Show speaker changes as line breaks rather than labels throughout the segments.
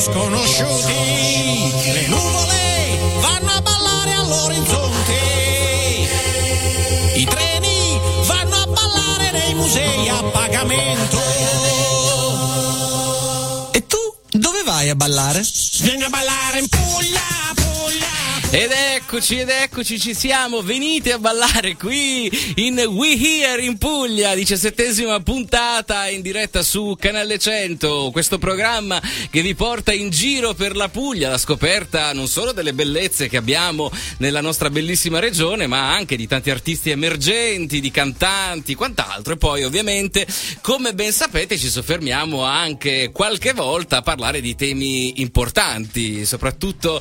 Sconosciuti. Le nuvole vanno a ballare all'orizzonte. I treni vanno a ballare nei musei a pagamento.
E tu dove vai a ballare?
Vieni a ballare in Puglia.
Ed eccoci, ed eccoci, ci siamo, venite a ballare qui in We Here in Puglia, diciassettesima puntata in diretta su Canale 100, questo programma che vi porta in giro per la Puglia, la scoperta non solo delle bellezze che abbiamo nella nostra bellissima regione, ma anche di tanti artisti emergenti, di cantanti, quant'altro. E poi ovviamente, come ben sapete, ci soffermiamo anche qualche volta a parlare di temi importanti, soprattutto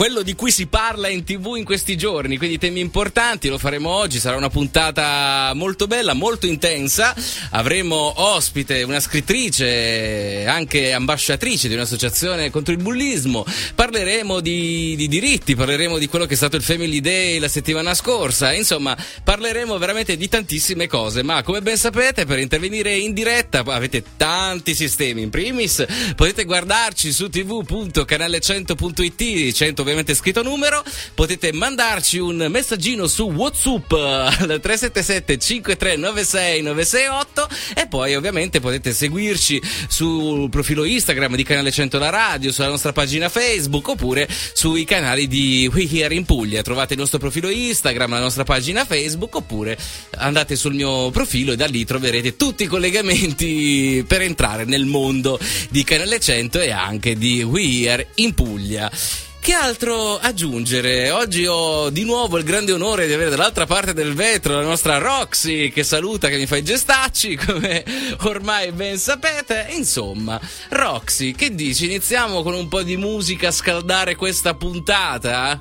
quello di cui si parla in tv in questi giorni, quindi temi importanti, lo faremo oggi, sarà una puntata molto bella, molto intensa, avremo ospite una scrittrice, anche ambasciatrice di un'associazione contro il bullismo, parleremo di, di diritti, parleremo di quello che è stato il Family Day la settimana scorsa, insomma parleremo veramente di tantissime cose, ma come ben sapete per intervenire in diretta avete tanti sistemi, in primis potete guardarci su tv.canale100.it, 100 ovviamente scritto numero, potete mandarci un messaggino su WhatsApp al 377 5396 968 e poi ovviamente potete seguirci sul profilo Instagram di Canale 100 La Radio, sulla nostra pagina Facebook oppure sui canali di We Here in Puglia. Trovate il nostro profilo Instagram, la nostra pagina Facebook oppure andate sul mio profilo e da lì troverete tutti i collegamenti per entrare nel mondo di Canale 100 e anche di We Here in Puglia. Che altro aggiungere? Oggi ho di nuovo il grande onore di avere dall'altra parte del vetro la nostra Roxy che saluta, che mi fa i gestacci, come ormai ben sapete. Insomma, Roxy, che dici? Iniziamo con un po' di musica a scaldare questa puntata?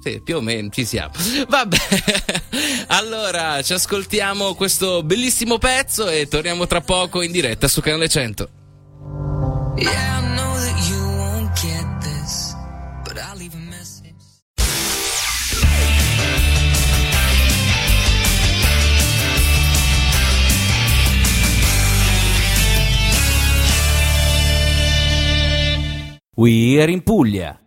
Sì, più o meno ci siamo. Vabbè, allora ci ascoltiamo questo bellissimo pezzo e torniamo tra poco in diretta su Canale 100.
Yeah,
We are in Puglia.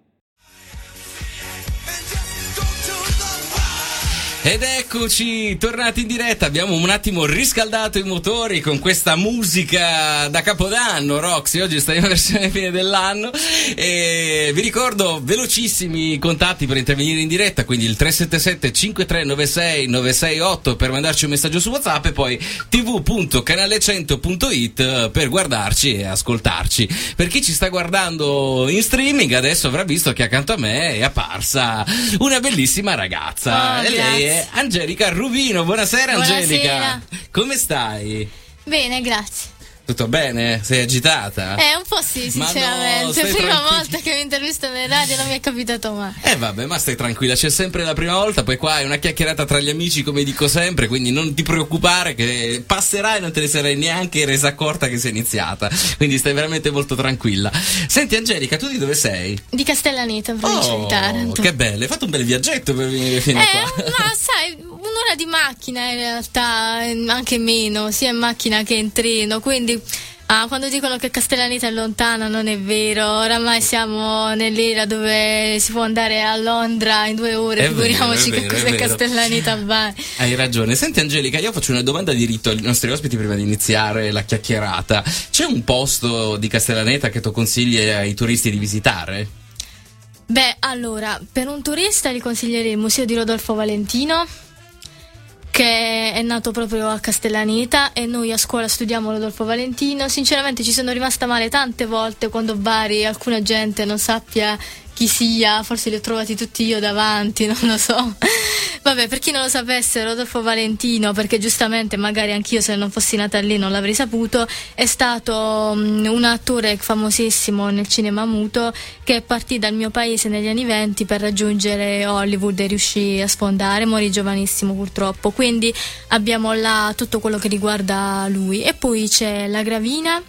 Ed eccoci, tornati in diretta. Abbiamo un attimo riscaldato i motori con questa musica da Capodanno, Roxy. Oggi stai in versione fine dell'anno. E vi ricordo velocissimi contatti per intervenire in diretta, quindi il 377 5396 968 per mandarci un messaggio su WhatsApp e poi tv.canale100.it per guardarci e ascoltarci. Per chi ci sta guardando in streaming, adesso avrà visto che accanto a me è apparsa una bellissima ragazza.
Oh,
e lei
grazie.
È Angelica Rubino. Buonasera,
Buonasera.
Angelica. Come stai?
Bene, grazie.
Tutto bene? Sei agitata?
Eh, un po' sì,
Ma no,
sinceramente.
stai
Prima
tranquilla.
volta che mi intervistano in radio non mi è capitato mai.
Eh vabbè, ma stai tranquilla, c'è sempre la prima volta, poi qua è una chiacchierata tra gli amici come dico sempre, quindi non ti preoccupare che passerà e non te ne sarai neanche resa accorta che sia iniziata, quindi stai veramente molto tranquilla. Senti Angelica, tu di dove sei?
Di Castellaneta, provincia di Taranto.
che bello, hai fatto un bel viaggetto per venire fino
Eh,
qua.
ma sai, un'ora di macchina in realtà, eh, anche meno, sia in macchina che in treno, quindi ah, quando dicono che Castellaneta è lontana non è vero, oramai siamo nell'era dove si può andare a Londra in due ore,
È
figuriamoci che
vero, è
cos'è. Castellaneta vai.
Hai ragione. Senti Angelica, io faccio una domanda di rito ai nostri ospiti prima di iniziare la chiacchierata. C'è un posto di Castellaneta che tu consigli ai turisti di visitare?
Beh, allora, per un turista gli consiglierei il museo di Rodolfo Valentino, che è nato proprio a Castellaneta e noi a scuola studiamo Rodolfo Valentino. Sinceramente ci sono rimasta male tante volte quando Bari alcuna gente non sappia chi sia, forse li ho trovati tutti io davanti, non lo so. Vabbè, per chi non lo sapesse, Rodolfo Valentino, perché giustamente magari anch'io se non fossi nata lì non l'avrei saputo, è stato mm, un attore famosissimo nel cinema muto che partì dal mio paese negli anni venti per raggiungere Hollywood e riuscì a sfondare, morì giovanissimo purtroppo. Quindi abbiamo là tutto quello che riguarda lui. E poi c'è La Gravina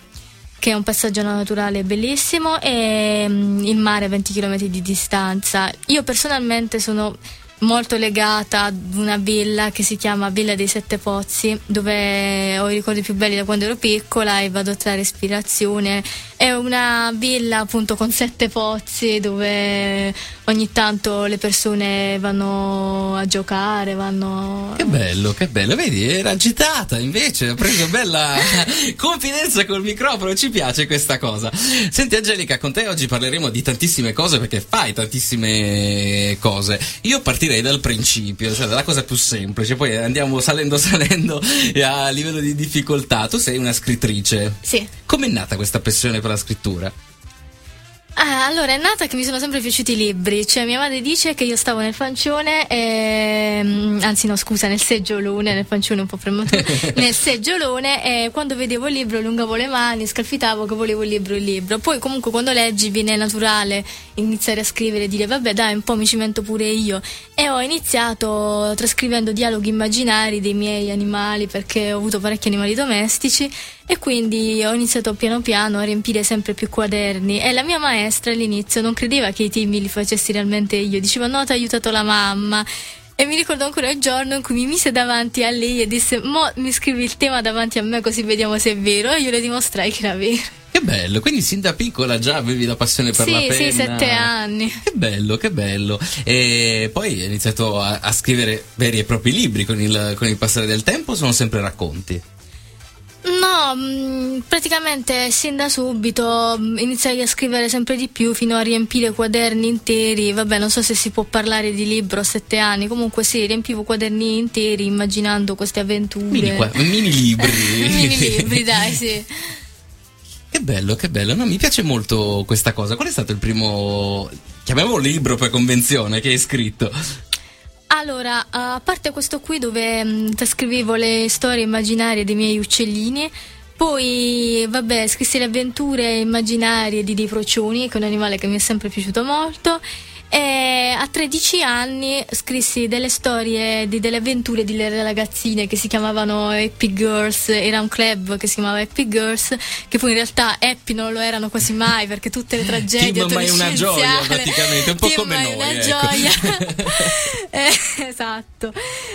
che è un passaggio naturale bellissimo e mm, il mare a 20 km di distanza. Io personalmente sono molto legata ad una villa che si chiama Villa dei Sette Pozzi, dove ho i ricordi più belli da quando ero piccola e vado a trarre ispirazione. È una villa appunto con sette pozzi dove ogni tanto le persone vanno a giocare, vanno...
Che bello, che bello. Vedi, era agitata invece, ha preso bella confidenza col microfono, ci piace questa cosa. Senti Angelica, con te oggi parleremo di tantissime cose perché fai tantissime cose. Io partirei dal principio, cioè dalla cosa più semplice, poi andiamo salendo salendo a livello di difficoltà. Tu sei una scrittrice.
Sì.
Com'è nata questa passione per la scrittura?
Ah, allora è nata che mi sono sempre piaciuti i libri, cioè mia madre dice che io stavo nel fancione, e, mm, anzi no scusa, nel seggiolone, nel fancione un po' prematuro, nel seggiolone e quando vedevo il libro allungavo le mani, scalfitavo che volevo il libro, il libro. Poi comunque quando leggi viene naturale iniziare a scrivere e dire vabbè dai un po' mi cimento pure io e ho iniziato trascrivendo dialoghi immaginari dei miei animali perché ho avuto parecchi animali domestici e quindi ho iniziato piano piano a riempire sempre più quaderni e la mia maestra all'inizio non credeva che i temi li facessi realmente io, diceva no ti ha aiutato la mamma e mi ricordo ancora il giorno in cui mi mise davanti a lei e disse mo mi scrivi il tema davanti a me così vediamo se è vero e io le dimostrai che era vero.
Che bello, quindi sin da piccola già avevi la passione per
Sì,
la penna.
sì, sette anni.
Che bello, che bello. E poi hai iniziato a, a scrivere veri e propri libri con il, con il passare del tempo sono sempre racconti?
No, mh, praticamente sin da subito mh, iniziai a scrivere sempre di più fino a riempire quaderni interi. Vabbè, non so se si può parlare di libro a sette anni, comunque sì, riempivo quaderni interi immaginando queste avventure.
Mini, qua- mini libri.
Mini libri, dai, sì.
Che bello, che bello. No, mi piace molto questa cosa. Qual è stato il primo, chiamiamolo libro per convenzione, che hai scritto?
Allora, a parte questo qui dove mh, trascrivevo le storie immaginarie dei miei uccellini, poi vabbè, scrissi le avventure immaginarie di dei procioni, che è un animale che mi è sempre piaciuto molto. E a 13 anni scrissi delle storie di delle avventure di delle ragazzine che si chiamavano Happy Girls, era un club che si chiamava Happy Girls, che poi in realtà happy non lo erano quasi mai perché tutte le tragedie
Team Ma è una gioia, praticamente, un po'
Team
come
Ma è
noi,
una
ecco.
gioia. Eh, esatto.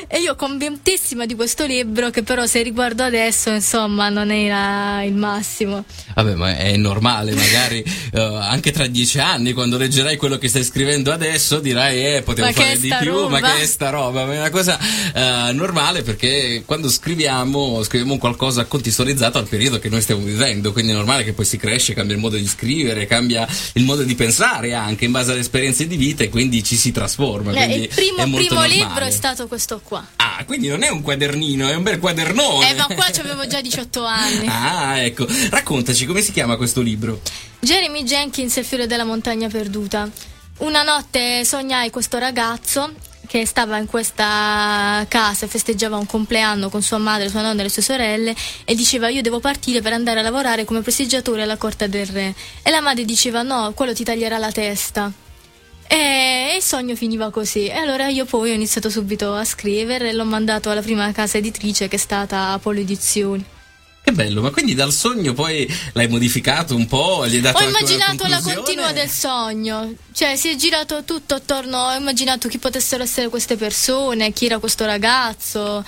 E io convintissima di questo libro che però se riguardo adesso, insomma, non era il massimo.
Vabbè, ma è normale, magari eh, anche tra dieci anni, quando leggerai quello che stai scrivendo adesso, dirai, eh, potevo
Ma
fare di più, ma
roba?"
che è sta roba? Ma è una cosa eh, normale perché quando scriviamo, scriviamo qualcosa contestualizzato al periodo che noi stiamo vivendo, quindi è normale che poi si cresce, cambia il modo di scrivere, cambia il modo di pensare anche in base alle esperienze di vita e quindi ci si trasforma.
Eh, il primo, primo libro è stato questo qua.
Ah, quindi non è un quadernino, è un bel quadernone.
Eh, ma qua avevo già 18 anni.
Ah, ecco. Raccontaci come si chiama questo libro.
Jeremy Jenkins e il fiore della montagna perduta. Una notte sognai questo ragazzo che stava in questa casa e festeggiava un compleanno con sua madre, sua nonna e le sue sorelle e diceva io devo partire per andare a lavorare come prestigiatore alla corte del re. E la madre diceva no, quello ti taglierà la testa. E il sogno finiva così. E allora io poi ho iniziato subito a scrivere e l'ho mandato alla prima casa editrice che è stata Apollo Edizioni.
Che bello, ma quindi dal sogno poi l'hai modificato un po'? Gli hai dato
Ho immaginato la continua del sogno, cioè si è girato tutto attorno, ho immaginato chi potessero essere queste persone, chi era questo ragazzo.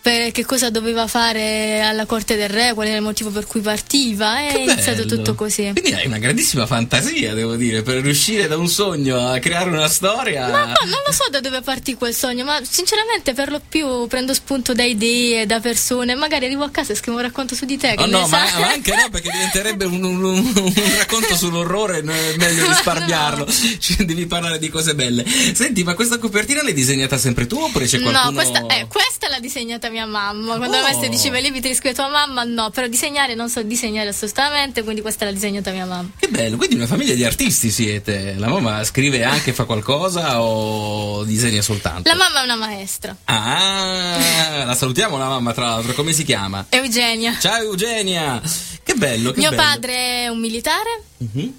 Per che cosa doveva fare alla corte del re, qual era il motivo per cui partiva. E è iniziato
bello.
tutto così.
Quindi hai una grandissima fantasia, devo dire, per riuscire da un sogno a creare una storia.
Ma no, non lo so da dove partì quel sogno, ma sinceramente per lo più prendo spunto da idee, da persone. Magari arrivo a casa e scrivo un racconto su di te.
Oh no, ma, ma anche no, perché diventerebbe un, un- un- un racconto sull'orrore, no, è meglio risparmiarlo. Ci- Devi parlare di cose belle. Senti, ma questa copertina l'hai disegnata sempre tu oppure c'è qualcuno...
No, questa, eh, questa l'ha disegnata mia mamma. Quando
Oh.
a me diceva i libri te li scrive tua mamma, no, però disegnare non so disegnare assolutamente, quindi questa l'ha disegnata mia mamma.
Che bello, quindi una famiglia di artisti siete. La mamma scrive anche, fa qualcosa o disegna soltanto?
La mamma è una maestra,
Ah, la salutiamo la mamma tra l'altro, come si chiama?
Eugenia.
Ciao Eugenia! Che bello, che
Mio
bello.
padre è un militare.
Mhm.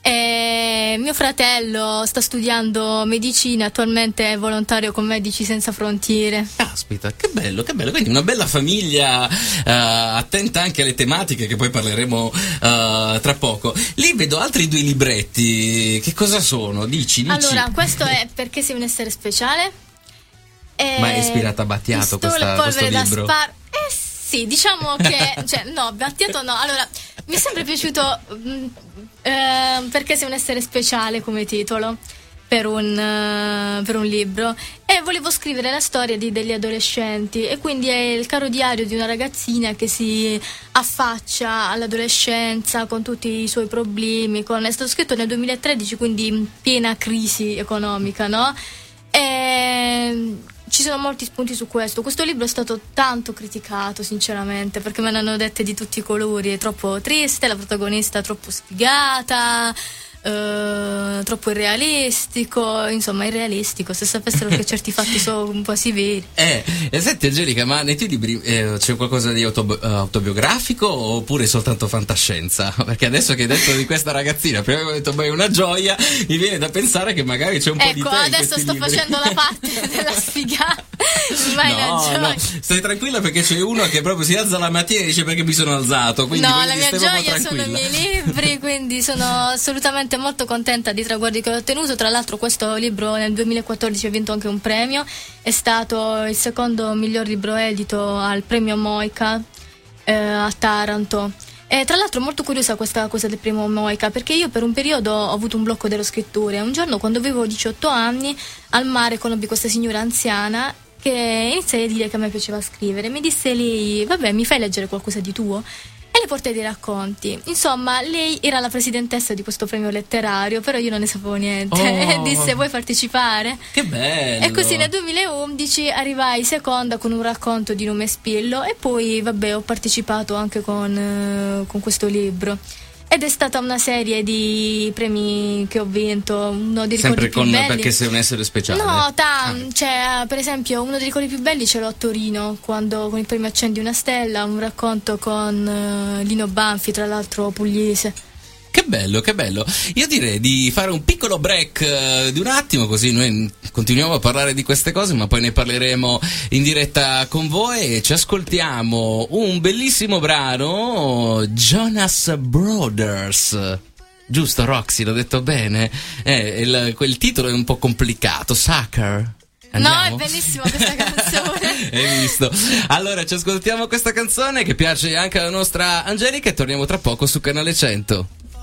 E mio fratello sta studiando medicina, attualmente è volontario con Medici Senza Frontiere.
Caspita, che bello, che bello. Quindi una bella famiglia eh, attenta anche alle tematiche che poi parleremo eh, tra poco. Lì vedo altri due libretti. Che cosa sono? Dici, dici.
Allora, questo è Perché sei un essere speciale. E
Ma è ispirata a Battiato questa- questo
da
libro?
spar- Eh sì, diciamo che... cioè, no, Battiato no. Allora, mi è sempre piaciuto mm, eh, Perché sei un essere speciale come titolo. Per un, eh, per un libro e volevo scrivere la storia di degli adolescenti e quindi è il caro diario di una ragazzina che si affaccia all'adolescenza con tutti i suoi problemi con- è stato scritto nel 2013 quindi in piena crisi economica no? E ci sono molti spunti su questo. Questo libro è stato tanto criticato, sinceramente, perché me ne hanno dette di tutti i colori. È troppo triste, la protagonista è troppo sfigata. Eh, troppo irrealistico, insomma, irrealistico. Se sapessero che certi fatti sono un po' veri.
Eh, e senti Angelica, ma nei tuoi libri eh, c'è qualcosa di autobi- eh, autobiografico oppure soltanto fantascienza? Perché adesso che hai detto di questa ragazzina, prima avevo detto, beh, è una gioia, mi viene da pensare che magari c'è un po' di
Ecco,
te in
adesso sto
libri.
facendo la parte della sfigata.
No, no, stai tranquilla perché c'è uno che proprio si alza la mattina e dice perché mi sono alzato. Quindi
no, la mia gioia sono i miei libri, quindi sono assolutamente molto contenta di traguardi che ho ottenuto. Tra l'altro questo libro nel 2014 ha vinto anche un premio, è stato il secondo miglior libro edito al premio Moica eh, a Taranto. E tra l'altro molto curiosa questa cosa del primo Moica perché io per un periodo ho avuto un blocco dello scrittore. Un giorno quando avevo 18 anni al mare conobbi questa signora anziana che iniziai a dire che a me piaceva scrivere. Mi disse lei, vabbè mi fai leggere qualcosa di tuo? E le portai dei racconti. Insomma, lei era la presidentessa di questo premio letterario, però io non ne sapevo niente.
Oh.
Disse, vuoi partecipare?
Che bello.
E così nel 2011 arrivai seconda con un racconto di nome Spillo e poi vabbè ho partecipato anche con, eh, con questo libro. Ed è stata una serie di premi che ho vinto, uno dei ricordi
Sempre
più
con
belli.
perché sei un essere speciale.
No, tan- cioè, per esempio, uno dei ricordi più belli ce l'ho a Torino, quando con il premio Accendi una stella, un racconto con eh, Lino Banfi, tra l'altro pugliese.
Che bello, che bello. Io direi di fare un piccolo break eh, di un attimo, così noi continuiamo a parlare di queste cose, ma poi ne parleremo in diretta con voi e ci ascoltiamo un bellissimo brano, Jonas Brothers. Giusto, Roxy, l'ho detto bene? Eh, il- quel titolo è un po' complicato, Sucker.
No,
Andiamo?
è bellissima questa canzone.
Hai visto? Allora ci ascoltiamo questa canzone che piace anche alla nostra Angelica e torniamo tra poco su Canale 100.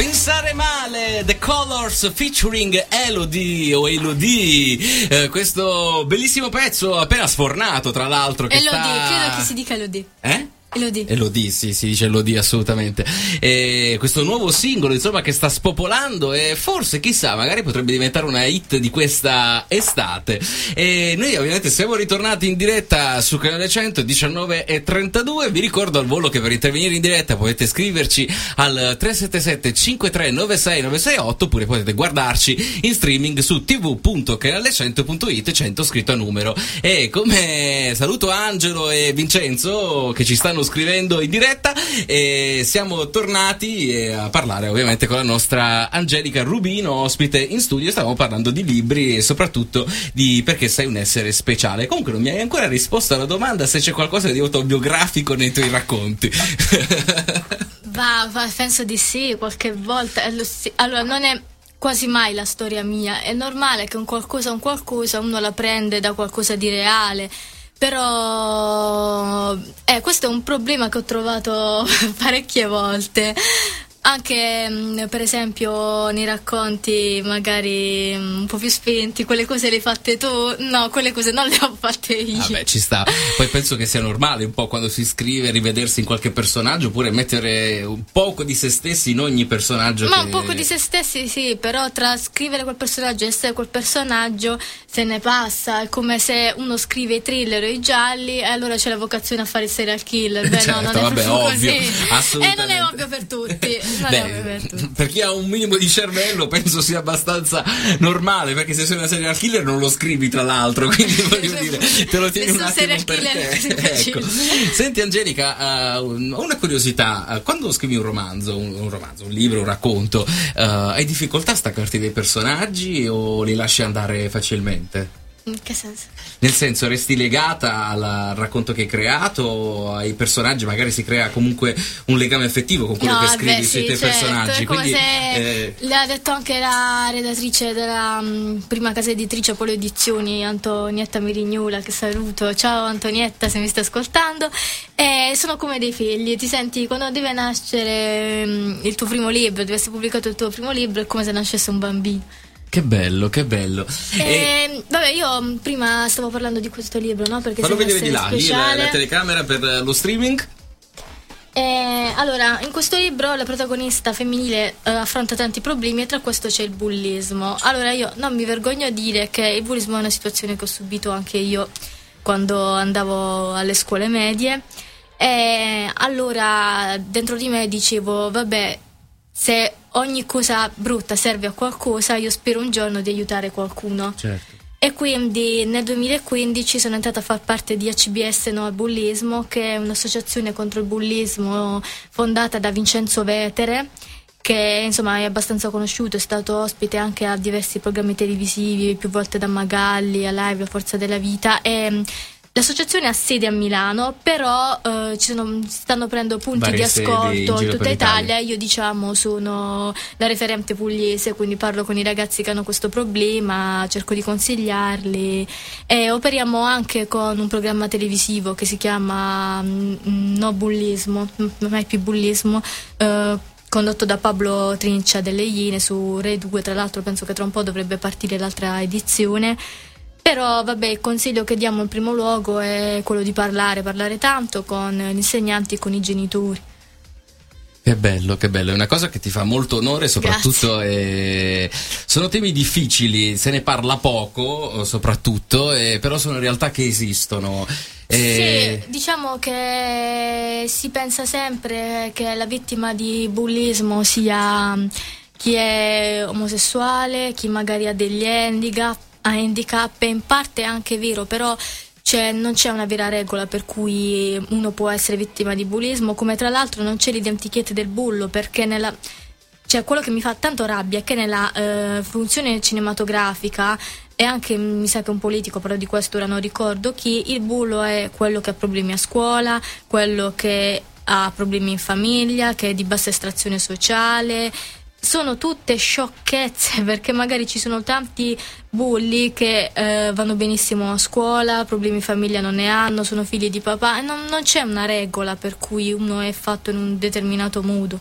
Pensare male, The Colors featuring Elodie o Elodie, Eh, questo bellissimo pezzo appena sfornato tra l'altro
Elodie,
sta...
credo che si dica Elodie.
Eh?
Elodie.
Elodie, sì, si dice Elodie assolutamente. E questo nuovo singolo, insomma, che sta spopolando e forse, chissà, magari potrebbe diventare una hit di questa estate. E noi ovviamente siamo ritornati in diretta su Canale 100, 19 e 32. Vi ricordo al volo che per intervenire in diretta potete scriverci al 377 5396 968 oppure potete guardarci in streaming su tv.canale100.it 100 scritto a numero. E come saluto Angelo e Vincenzo che ci stanno scrivendo in diretta e siamo tornati eh, a parlare ovviamente con la nostra Angelica Rubino, ospite in studio. Stavamo parlando di libri e soprattutto di perché sei un essere speciale. Comunque non mi hai ancora risposto alla domanda se c'è qualcosa di autobiografico nei tuoi racconti.
Va, va, penso di sì, qualche volta. Allora, non è quasi mai la storia mia. È normale che un qualcosa, un qualcosa, uno la prende da qualcosa di reale. Però eh, questo è un problema che ho trovato parecchie volte. Anche mm, per esempio nei racconti magari mm, un po' più spenti, quelle cose le hai fatte tu? No, quelle cose non le ho fatte io.
Vabbè, ci sta. Poi penso che sia normale un po' quando si scrive rivedersi in qualche personaggio oppure mettere un poco di se stessi in ogni personaggio.
Ma
che...
un poco di se stessi sì, però tra scrivere quel personaggio e essere quel personaggio se ne passa. È come se uno scrive i thriller o i gialli e allora c'è la vocazione a fare il serial killer. Beh,
Certo,
no, non è
vabbè, ovvio,
così.
assolutamente.
E non è ovvio per tutti.
Beh, per chi ha un minimo di cervello penso sia abbastanza normale perché se sei una serial killer non lo scrivi tra l'altro quindi voglio dire te lo tieni un attimo per te ecco. senti Angelica eh, un- ho una curiosità Eh, quando scrivi un romanzo un, un romanzo un libro un racconto eh, hai difficoltà a staccarti dai personaggi o li lasci andare facilmente?
In che senso?
Nel senso, resti legata al racconto che hai creato, ai personaggi, magari si crea comunque un legame affettivo con quello
No,
che scrivi
sì,
sui tuoi
certo,
personaggi.
È come
Quindi,
se
eh,
l'ha detto anche la redattrice della mm, prima casa editrice Polo Edizioni, Antonietta Mirignula, che saluto. Ciao Antonietta, se mi stai ascoltando. E sono come dei figli, ti senti quando deve nascere mm, il tuo primo libro, deve essere pubblicato il tuo primo libro, è come se nascesse un bambino.
Che bello, che bello. E
E, vabbè, io mm, prima stavo parlando di questo libro, no? Perché
fallo vedere di là, lì la, la telecamera per eh, lo streaming.
Eh, allora, in questo libro la protagonista femminile eh, affronta tanti problemi e tra questo c'è il bullismo. Allora, io non mi vergogno a dire che il bullismo è una situazione che ho subito anche io quando andavo alle scuole medie. E allora dentro di me dicevo, vabbè, se ogni cosa brutta serve a qualcosa, io spero un giorno di aiutare qualcuno.
Certo.
E quindi nel 2015 sono entrata a far parte di ACBS No al Bullismo, che è un'associazione contro il bullismo fondata da Vincenzo Vetere, che insomma è abbastanza conosciuto, è stato ospite anche a diversi programmi televisivi, più volte da Magalli, a Live, La Forza della Vita. E, L'associazione ha sede a Milano, però eh, ci sono- stanno prendendo punti di ascolto in, tutta. Italia. Io diciamo sono la referente pugliese, quindi parlo con i ragazzi che hanno questo problema, cerco di consigliarli e operiamo anche con un programma televisivo che si chiama mm, No Bullismo, non è più bullismo. eh, Condotto da Pablo Trincia delle Iene su Rai 2, tra l'altro penso che tra un po' dovrebbe partire l'altra edizione. Però vabbè, il consiglio che diamo in primo luogo è quello di parlare, parlare tanto con gli insegnanti e con i genitori.
Che bello, che bello, è una cosa che ti fa molto onore, soprattutto eh, sono temi difficili, se ne parla poco, soprattutto, eh, però sono realtà che esistono. Eh,
Sì, diciamo che si pensa sempre che la vittima di bullismo sia chi è omosessuale, chi magari ha degli handicap, ha handicap, è in parte anche vero, però c'è- non c'è una vera regola per cui uno può essere vittima di bullismo, come tra l'altro non c'è l'identikit del bullo, perché nella... Cioè, quello che mi fa tanto rabbia è che nella eh, funzione cinematografica e anche mi sa che un politico, però di questo ora non ricordo chi, il bullo è quello che ha problemi a scuola, quello che ha problemi in famiglia, che è di bassa estrazione sociale. Sono tutte sciocchezze perché magari ci sono tanti bulli che eh, vanno benissimo a scuola, problemi in famiglia non ne hanno, sono figli di papà e non, non c'è una regola per cui uno è fatto in un determinato modo.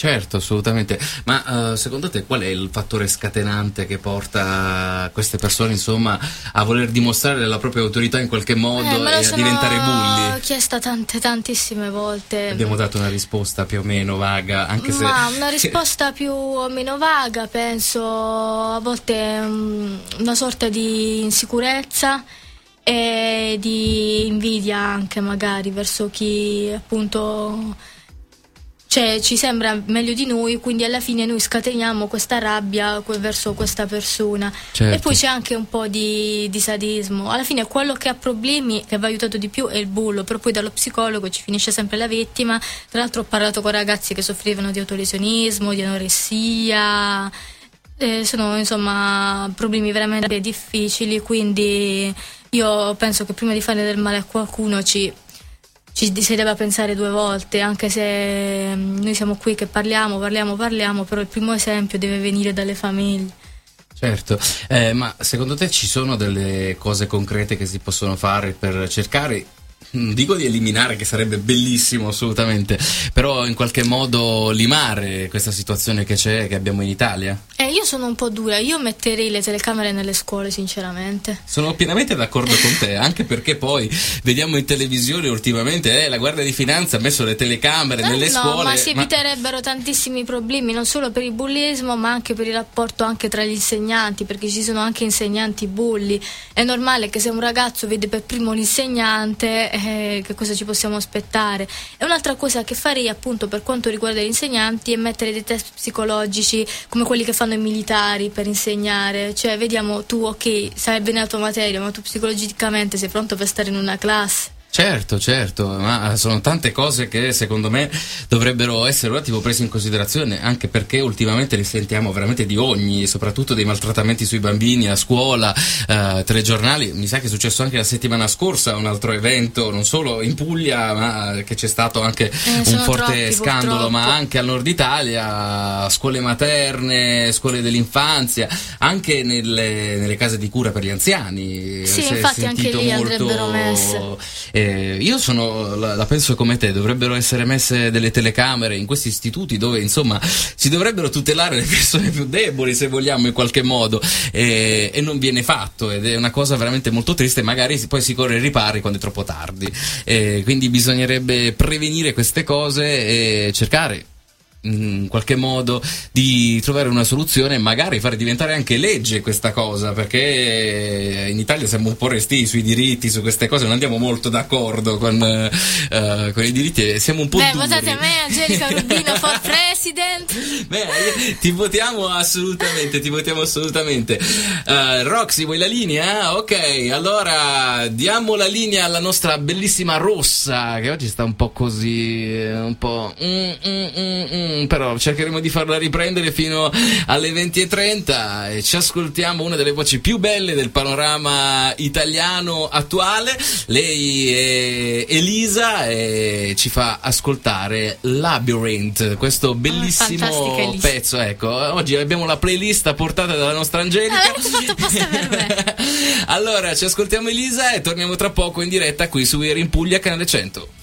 Certo, assolutamente. Ma eh, secondo te qual è il fattore scatenante che porta queste persone, insomma, a voler dimostrare la propria autorità in qualche modo
Eh,
e a diventare bulli?
chiesta tante, tantissime volte.
Abbiamo dato una risposta più o meno vaga, anche se...
Ma una risposta più o meno vaga, penso a volte mm, una sorta di insicurezza e di invidia anche magari verso chi appunto cioè, ci sembra meglio di noi, quindi alla fine noi scateniamo questa rabbia verso questa persona.
Certo.
E poi c'è anche un po' di, di sadismo. Alla fine quello che ha problemi, che va aiutato di più, è il bullo, però poi dallo psicologo ci finisce sempre la vittima. Tra l'altro ho parlato con ragazzi che soffrivano di autolesionismo, di anoressia. Eh, sono insomma problemi veramente difficili, quindi io penso che prima di fare del male a qualcuno ci ci si deve pensare due volte, anche se mm, noi siamo qui che parliamo, parliamo, parliamo, però il primo esempio deve venire dalle famiglie.
Certo, Eh, ma secondo te ci sono delle cose concrete che si possono fare per cercare, non dico di eliminare, che sarebbe bellissimo assolutamente, però in qualche modo limare questa situazione che c'è, che abbiamo in Italia?
Eh, io sono un po' dura, io metterei le telecamere nelle scuole, sinceramente.
Sono pienamente d'accordo con te, anche perché poi vediamo in televisione ultimamente eh, la Guardia di Finanza ha messo le telecamere
Eh,
nelle
no,
scuole.
ma si eviterebbero tantissimi problemi, non solo per il bullismo, ma anche per il rapporto anche tra gli insegnanti, perché ci sono anche insegnanti bulli. È normale che se un ragazzo vede per primo l'insegnante, eh, che cosa ci possiamo aspettare? E un'altra cosa che farei appunto per quanto riguarda gli insegnanti è mettere dei test psicologici come quelli che fanno i militari per insegnare, cioè vediamo tu ok, sai bene la tua materia, ma tu psicologicamente sei pronto per stare in una classe.
Certo, certo, ma sono tante cose che secondo me dovrebbero essere un attimo prese in considerazione, anche perché ultimamente ne sentiamo veramente di ogni, soprattutto dei maltrattamenti sui bambini a scuola, eh, telegiornali. Mi sa che è successo anche la settimana scorsa un altro evento, non solo in Puglia, ma che c'è stato anche un
sono
forte
troppi,
scandalo,
purtroppo.
ma anche al nord Italia, scuole materne, scuole dell'infanzia, anche nelle, nelle case di cura per gli anziani.
Sì, infatti anche lì
molto-
andrebbero messe.
Eh, io sono, la, la penso come te, dovrebbero essere messe delle telecamere in questi istituti dove insomma si dovrebbero tutelare le persone più deboli se vogliamo in qualche modo. E, e non viene fatto ed è una cosa veramente molto triste, magari poi si corre ai ripari quando è troppo tardi, Eh, quindi bisognerebbe prevenire queste cose e cercare in qualche modo di trovare una soluzione e magari fare diventare anche legge questa cosa perché in Italia siamo un po' resti sui diritti su queste cose non andiamo molto d'accordo con, eh, con i diritti e siamo un po'
Beh,
duri.
votate me, Angelica Rubino for president.
Beh, ti votiamo assolutamente, ti votiamo assolutamente. Eh, Roxy, vuoi la linea? Ok, allora diamo la linea alla nostra bellissima Rossa, che oggi sta un po' così, eh, un po'... mm, mm, mm, mm, però cercheremo di farla riprendere fino alle 20.30 e ci ascoltiamo una delle voci più belle del panorama italiano attuale. Lei è Elisa e ci fa ascoltare Labyrinth, questo bellissimo
fantastica Elisa.
pezzo. Ecco, oggi abbiamo la playlist a portata dalla nostra Angelica.
Ah,
allora, ci ascoltiamo Elisa e torniamo tra poco in diretta qui su Ieri in Puglia, canale 100.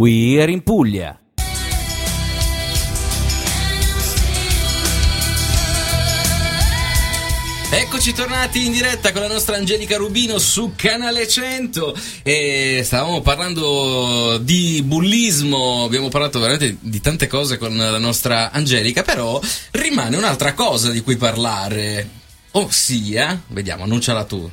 We Are in Puglia.
Eccoci tornati in diretta con la nostra Angelica Rubino su Canale 100 e stavamo parlando di bullismo, abbiamo parlato veramente di tante cose con la nostra Angelica, però rimane un'altra cosa di cui parlare, ossia, vediamo, annunciala tu,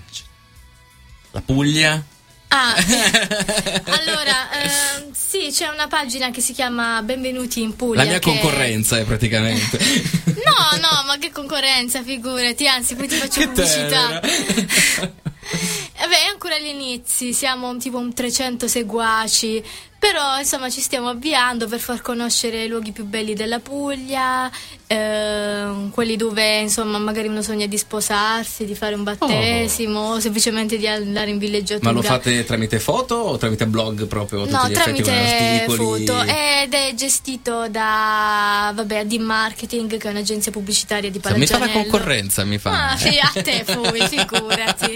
la Puglia.
Ah, allora, ehm, sì, c'è una pagina che si chiama Benvenuti in Puglia.
La mia
che-
concorrenza è praticamente.
No, no, ma che concorrenza, figurati, anzi, poi ti faccio
Che
pubblicità.
Tenera.
Eh è ancora agli inizi, siamo tipo un 300 seguaci, però insomma ci stiamo avviando per far conoscere i luoghi più belli della Puglia, ehm, quelli dove insomma magari uno sogna di sposarsi, di fare un battesimo, o semplicemente di andare in villeggiatura.
Ma lo fate tramite foto o tramite blog proprio?
No, tramite foto ed è gestito da vabbè, D Marketing che è un'agenzia pubblicitaria di
Cioè, mi fa la concorrenza, mi fa.
Ah, sì, a te poi, figurati.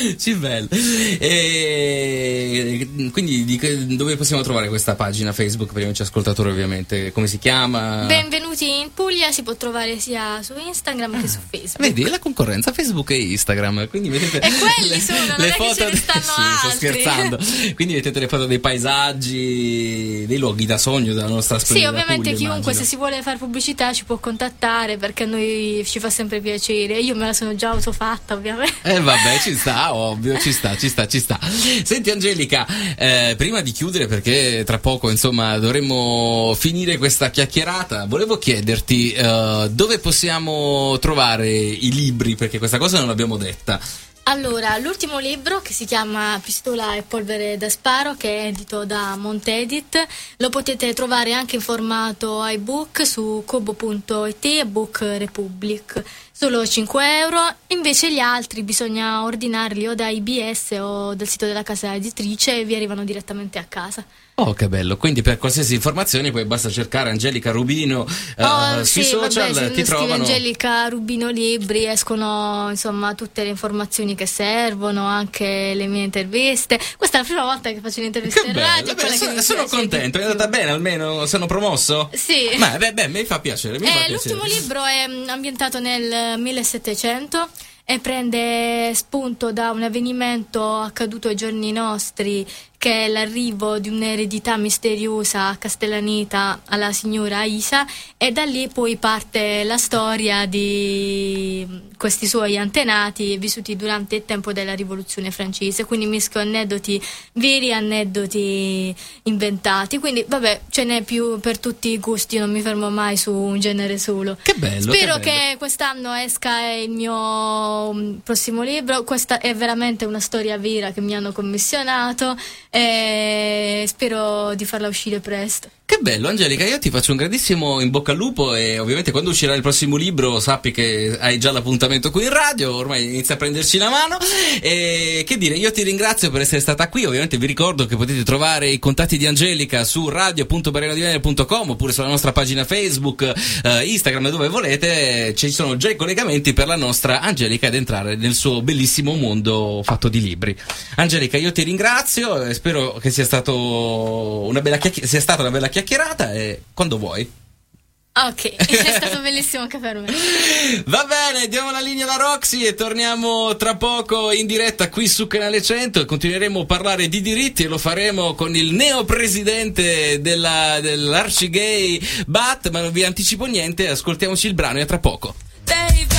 Sì, bello. E quindi di dove possiamo trovare questa pagina Facebook per i nostri ascoltatori ovviamente? Come si chiama?
Benvenuti in Puglia, si può trovare sia su Instagram che su Facebook.
Vedi, la concorrenza Facebook e Instagram, quindi vedete
E quelli sono, non è che stanno
sì, sto
altri.
scherzando. Quindi vedete le foto dei paesaggi, dei luoghi da sogno della nostra
Sì,
splendida
ovviamente
Puglia,
chiunque
immagino.
se si vuole fare pubblicità ci può contattare perché a noi ci fa sempre piacere. Io me la sono già autofatta, ovviamente.
Eh vabbè, ci sta, ovvio, ci sta, ci sta, ci sta. Senti Angelica, eh, prima di chiudere perché tra poco insomma dovremmo finire questa chiacchierata, volevo chiederti eh, dove possiamo trovare i libri, perché questa cosa non l'abbiamo detta.
Allora, l'ultimo libro che si chiama Pistola e polvere da sparo, che è edito da Montedit, lo potete trovare anche in formato iBook su kobo.it e Book Republic. Solo 5 euro, invece gli altri bisogna ordinarli o da IBS o dal sito della casa editrice e vi arrivano direttamente a casa.
Oh, che bello! Quindi per qualsiasi informazione poi basta cercare Angelica Rubino eh,
Oh,
sui
sì,
social,
vabbè,
ti trovano.
Angelica Rubino Libri, escono insomma tutte le informazioni che servono, anche le mie interviste. Questa è la prima volta che faccio un'intervista in radio.
beh, sono, sono contento, è andata bene almeno, sono promosso?
Sì.
Ma beh, beh, mi fa piacere, mi fa
Eh,
piacere.
l'ultimo libro è mm, ambientato nel 1700 e prende spunto da un avvenimento accaduto ai giorni nostri che è l'arrivo di un'eredità misteriosa a Castellaneta alla signora Isa e da lì poi parte la storia di questi suoi antenati vissuti durante il tempo della rivoluzione francese. Quindi mischio aneddoti veri e aneddoti inventati. Quindi vabbè ce n'è più per tutti i gusti non mi fermo mai su un genere solo.
Che bello,
spero
che bello.
che quest'anno esca il mio mm, prossimo libro. Questa è veramente una storia vera che mi hanno commissionato e spero di farla uscire presto
Che bello, Angelica, io ti faccio un grandissimo in bocca al lupo e ovviamente quando uscirà il prossimo libro sappi che hai già l'appuntamento qui in radio, ormai inizia a prenderci la mano e che dire, io ti ringrazio per essere stata qui, ovviamente vi ricordo che potete trovare i contatti di Angelica su radio.barenadivenere.com oppure sulla nostra pagina Facebook, eh, Instagram dove volete, ci sono già i collegamenti per la nostra Angelica ad entrare nel suo bellissimo mondo fatto di libri. Angelica, io ti ringrazio e spero che sia, una sia stata una bella chiacchierata e quando vuoi.
ok è stato bellissimo anche per me
Va bene, diamo la linea alla Roxy e torniamo tra poco in diretta qui su Canale 100 e continueremo a parlare di diritti e lo faremo con il neopresidente della, dell'Arcigay Bat, ma non vi anticipo niente, ascoltiamoci il brano e a tra poco.
They've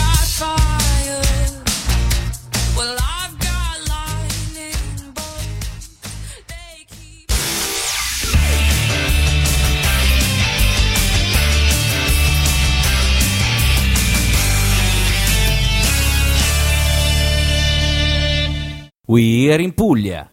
We are in Puglia.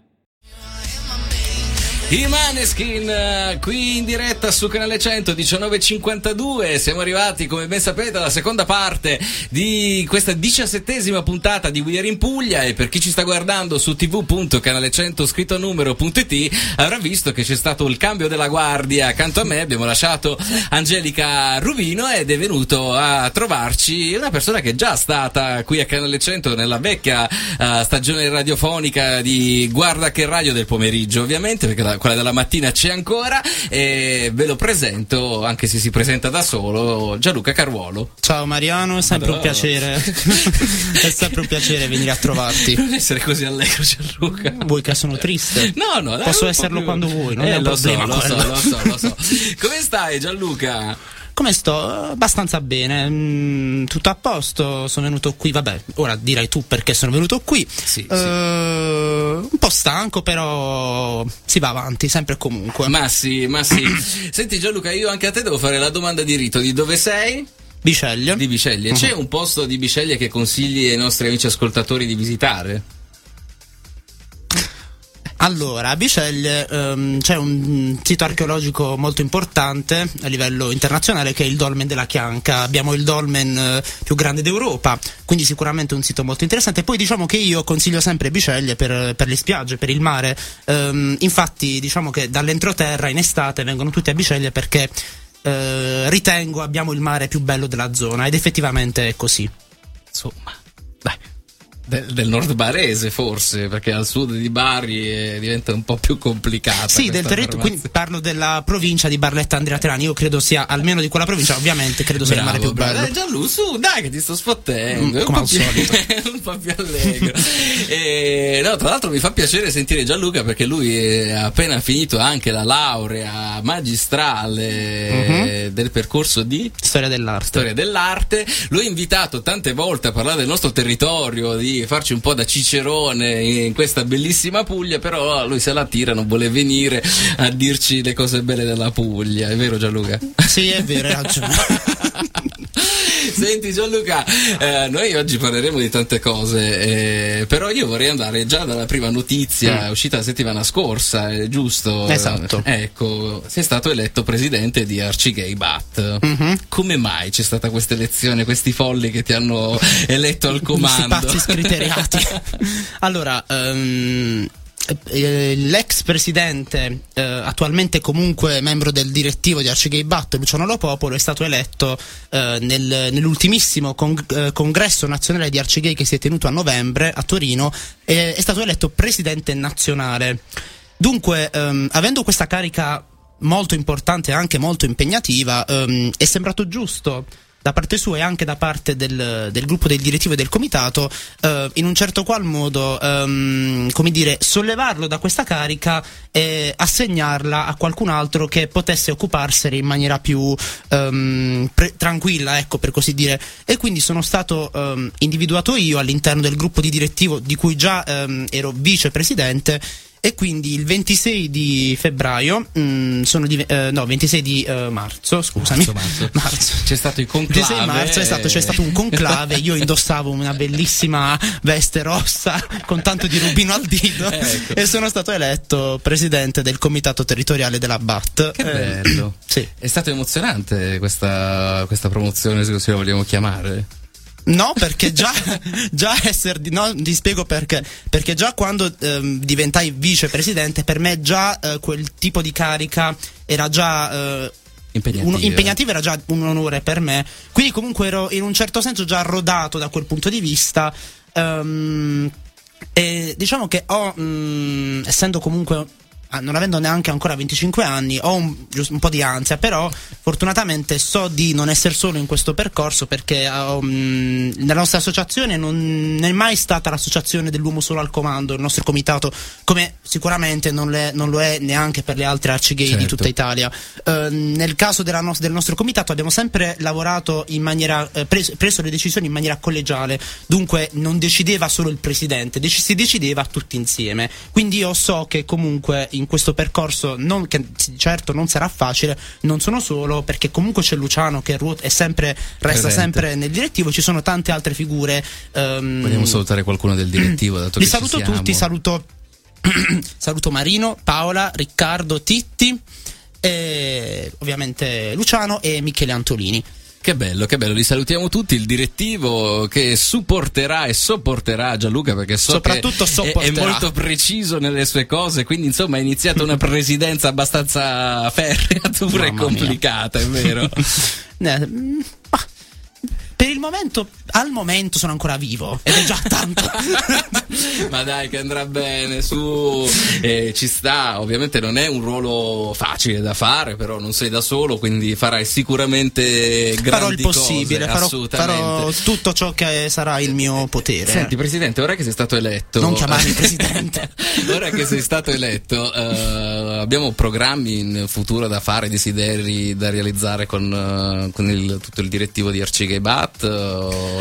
I Maneskin eh, qui in diretta su Canale 100 19.52 siamo arrivati come ben sapete alla seconda parte di questa diciassettesima puntata di We Are in Puglia. E per chi ci sta guardando su tv.canale100 scritto numero.it avrà visto che c'è stato il cambio della guardia accanto a me. Abbiamo lasciato Angelica Rubino ed è venuto a trovarci una persona che è già stata qui a Canale 100 nella vecchia eh, stagione radiofonica di Guarda che radio del pomeriggio ovviamente perché la- quella della mattina c'è ancora e ve lo presento anche se si presenta da solo Gianluca Carvuolo
Ciao Mariano, è sempre un
Madonna.
piacere. è sempre un piacere venire a trovarti.
non essere così allegro Gianluca
Vuoi che sono triste?
No, no, dai,
Posso
un po'
esserlo
più-
quando vuoi, non
eh,
è un
lo so,
problema
lo so, lo so, lo so. Come stai Gianluca?
Come sto? Abbastanza bene, mm, tutto a posto. Sono venuto qui, vabbè, ora dirai tu perché sono venuto qui.
Sì,
Eh,
sì.
Un po' stanco, però si va avanti, sempre e comunque.
Ma sì, ma sì. Senti Gianluca, io anche a te devo fare la domanda di rito. Di dove sei?
Biceglie.
Di Biceglie. C'è un posto di Biceglie che consigli ai nostri amici ascoltatori di visitare?
Allora, a Biceglie ehm, c'è un sito archeologico molto importante a livello internazionale che è il Dolmen della Chianca. Abbiamo il dolmen eh, più grande d'Europa, quindi sicuramente un sito molto interessante. Poi diciamo che io consiglio sempre Biceglie per, per le spiagge, per il mare. Ehm, infatti, diciamo che dall'entroterra in estate vengono tutti a Biceglie perché eh, ritengo abbiamo il mare più bello della zona ed effettivamente è così.
Insomma, dai. Del, del nord barese forse, perché al sud di Bari eh, diventa un po' più complicata.
Sì, del territorio, quindi parlo della provincia di Barletta Andrea Terani. Io credo sia, almeno di quella provincia, ovviamente, credo sia il mare più
bravo.
bello.
Eh, Gianlu, su, dai che ti sto sfottendo.
Mm,
È un,
come
po
al
più,
solito.
un po' più allegro. E, no, tra l'altro mi fa piacere sentire Gianluca perché lui ha appena finito anche la laurea magistrale
Mhm.
del percorso di
Storia dell'arte.
storia dell'arte. L'ho invitato tante volte a parlare del nostro territorio, di farci un po' da cicerone in questa bellissima Puglia, però lui se la tira, non vuole venire a dirci le cose belle della Puglia. È vero Gianluca?
Sì, è vero, hai ragione.
Senti Gianluca, eh, noi oggi parleremo di tante cose, eh, però io vorrei andare già dalla prima notizia uscita la settimana scorsa, è giusto?
Mm. Esatto.
Eh, ecco, sei stato eletto presidente di Arcigay Bat.
Mhm.
Come mai c'è stata questa elezione, questi folli che ti hanno eletto al
Questi
comando?
pazzi scriteriati. allora, ehm, eh, l'ex presidente, eh, attualmente comunque membro del direttivo di Arcigay Bat, Luciano Lo Popolo, è stato eletto eh, nel- nell'ultimissimo con- eh, congresso nazionale di Arcigay che si è tenuto a novembre a Torino, è stato eletto presidente nazionale. Dunque, ehm, avendo questa carica molto importante e anche molto impegnativa, ehm, è sembrato giusto da parte sua e anche da parte del, del gruppo del direttivo e del comitato, eh, in un certo qual modo, ehm, come dire, sollevarlo da questa carica e assegnarla a qualcun altro che potesse occuparsene in maniera più ehm, pre- tranquilla, ecco, per così dire. E quindi sono stato ehm, individuato io all'interno del gruppo di direttivo di cui già ehm, ero vicepresidente. E quindi il 26 di febbraio, mm, sono div- eh, no, 26 di eh, marzo, scusami.
Marzo, marzo. C'è stato il
26
conclave.
marzo esatto, c'è stato un conclave. Io indossavo una bellissima veste rossa con tanto di rubino al dito
Ecco.
e sono stato eletto presidente del comitato territoriale della BAT.
Che
Eh,
bello.
sì.
È stato emozionante questa, questa promozione, se così la vogliamo chiamare.
No, perché già, già essere no, ti spiego perché. Perché già quando ehm, diventai vicepresidente, per me già eh, quel tipo di carica era già. eh,
Impegnativa.
un- impegnativa era già un onore per me. Quindi, comunque, ero in un certo senso già rodato da quel punto di vista. ehm, e diciamo che ho, mm, essendo comunque. Ah, Non avendo neanche ancora 25 anni, ho un, un po' di ansia, però fortunatamente so di non essere solo in questo percorso perché mm, nella nostra associazione non è mai stata l'associazione dell'uomo solo al comando, il nostro comitato, come sicuramente non, le- non lo è neanche per le altre arcigay di
Certo.
tutta Italia. Eh, nel caso della nos- del nostro comitato abbiamo sempre lavorato in maniera, eh, pres- preso le decisioni in maniera collegiale, dunque non decideva solo il presidente, dec- si decideva tutti insieme. Quindi io so che comunque in questo percorso, non, che certo non sarà facile, non sono solo, perché comunque c'è Luciano che sempre, resta
Presente.
sempre nel direttivo, ci sono tante altre figure. ehm,
Vogliamo salutare qualcuno del direttivo, dato ci
saluto tutti, saluto, saluto Marino, Paola, Riccardo, Titti, e ovviamente Luciano e Michele Antolini.
Che bello, che bello, li salutiamo tutti, il direttivo che supporterà e sopporterà Gianluca perché so
Soprattutto
che è- è, molto preciso nelle sue cose, quindi insomma è iniziata una presidenza abbastanza ferrea, dura e
Mamma mia.
complicata, è vero?
Eh, mm, ma per il momento, al momento sono ancora vivo ed è già tanto.
Ma dai che andrà bene, su, eh, ci sta, ovviamente non è un ruolo facile da fare, però non sei da solo, quindi farai sicuramente grandi
farò il possibile,
cose,
farò, farò tutto ciò che sarà il mio potere.
Senti Presidente, ora che sei stato eletto...
Non chiamarmi Presidente.
ora che sei stato eletto, eh, abbiamo programmi in futuro da fare, desideri da realizzare con, eh, con il- tutto il direttivo di Arcigay Bat?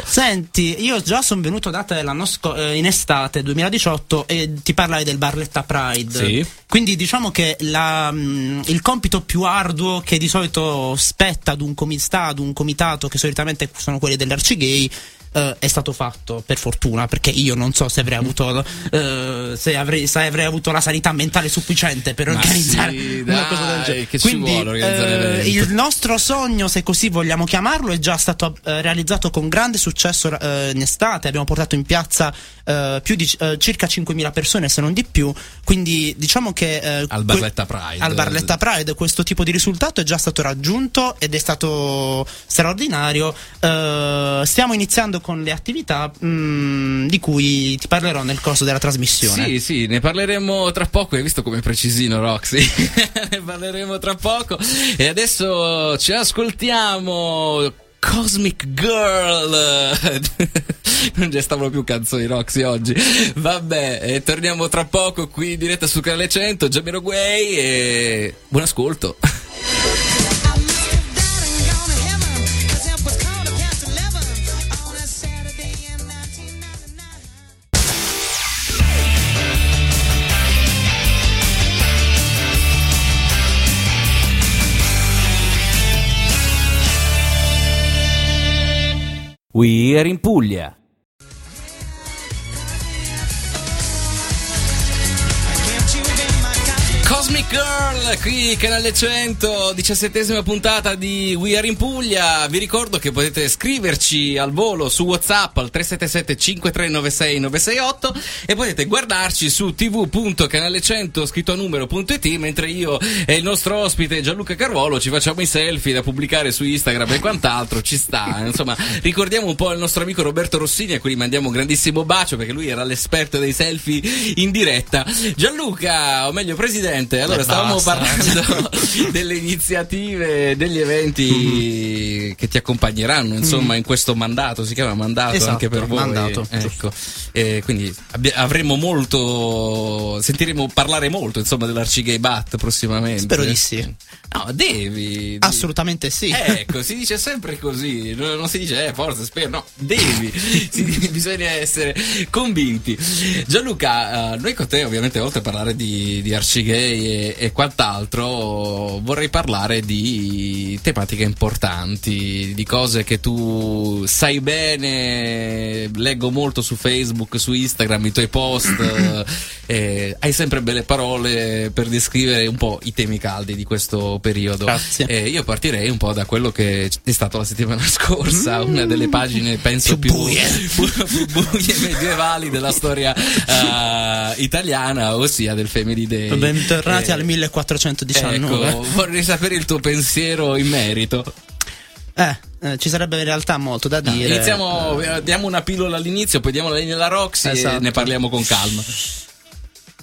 Senti, io già sono venuto da te eh, in estate 2018 e ti parlai del Barletta Pride.
Sì.
Quindi diciamo che la, mm, il compito più arduo che di solito spetta ad un, comi- sta ad un comitato, che solitamente sono quelli dell'Arcigay, eh, è stato fatto per fortuna perché io non so se avrei avuto eh, se, avrei, se avrei avuto la sanità mentale sufficiente per
Ma
organizzare
sì,
una
dai,
cosa del genere.
che ci
quindi
vuole organizzare
eh, il nostro sogno se così vogliamo chiamarlo è già stato eh, realizzato con grande successo eh, in estate. Abbiamo portato in piazza eh, più di eh, circa 5.000 persone se non di più quindi diciamo che eh,
Al Barletta Pride.
al Barletta Pride questo tipo di risultato è già stato raggiunto ed è stato straordinario. Eh, stiamo iniziando con le attività mm, di cui ti parlerò nel corso della trasmissione.
Sì, sì, ne parleremo tra poco. Hai visto come è precisino Roxy? ne parleremo tra poco. E adesso ci ascoltiamo. Cosmic Girl. Non gestavano più canzoni Roxy oggi. Vabbè e torniamo tra poco qui in diretta su canale 100 Jamiro Guay e buon ascolto
We Are in Puglia.
Cosmic Girl, qui canale 100, diciassettesima puntata di We Are in Puglia. Vi ricordo che potete scriverci al volo su WhatsApp al 377 5396 968 e potete guardarci su tv.canale100 scritto a numero.it mentre io e il nostro ospite Gianluca Carvolo ci facciamo i selfie da pubblicare su Instagram e quant'altro, ci sta. Insomma, ricordiamo un po' il nostro amico Roberto Rossini a cui mandiamo un grandissimo bacio perché lui era l'esperto dei selfie in diretta. Gianluca, o meglio Presidente, allora
Eh,
stavamo parlando delle iniziative, degli eventi che ti accompagneranno, insomma, in questo mandato, si chiama mandato
Esatto,
anche per voi.
mandato,
ecco. E quindi abbi- avremo molto, sentiremo parlare molto, insomma, dell'Arcigay Bat prossimamente.
Spero di sì.
No, devi.
Assolutamente sì.
Ecco, si dice sempre così, non non si dice eh, forza, spero, no, devi, Si- bisogna essere convinti. Gianluca, eh, noi con te ovviamente oltre a parlare di, di Arcigay e, e quant'altro, vorrei parlare di tematiche importanti, di cose che tu sai bene, leggo molto su Facebook, su Instagram, i tuoi post, eh, hai sempre belle parole per descrivere un po' i temi caldi di questo periodo.
Grazie.
Eh, io partirei un po' da quello che è stato la settimana scorsa, una delle pagine penso più,
Più buie.
più, più buie medievali della storia eh, italiana, ossia del Family Day.
Bentornati
Eh,
al 1419.
Ecco, vorrei sapere il tuo pensiero in merito.
Eh, eh, ci sarebbe in realtà molto da dire.
Iniziamo, eh, diamo una pillola all'inizio, poi diamo la linea alla Roxy e
Esatto.
ne parliamo con calma.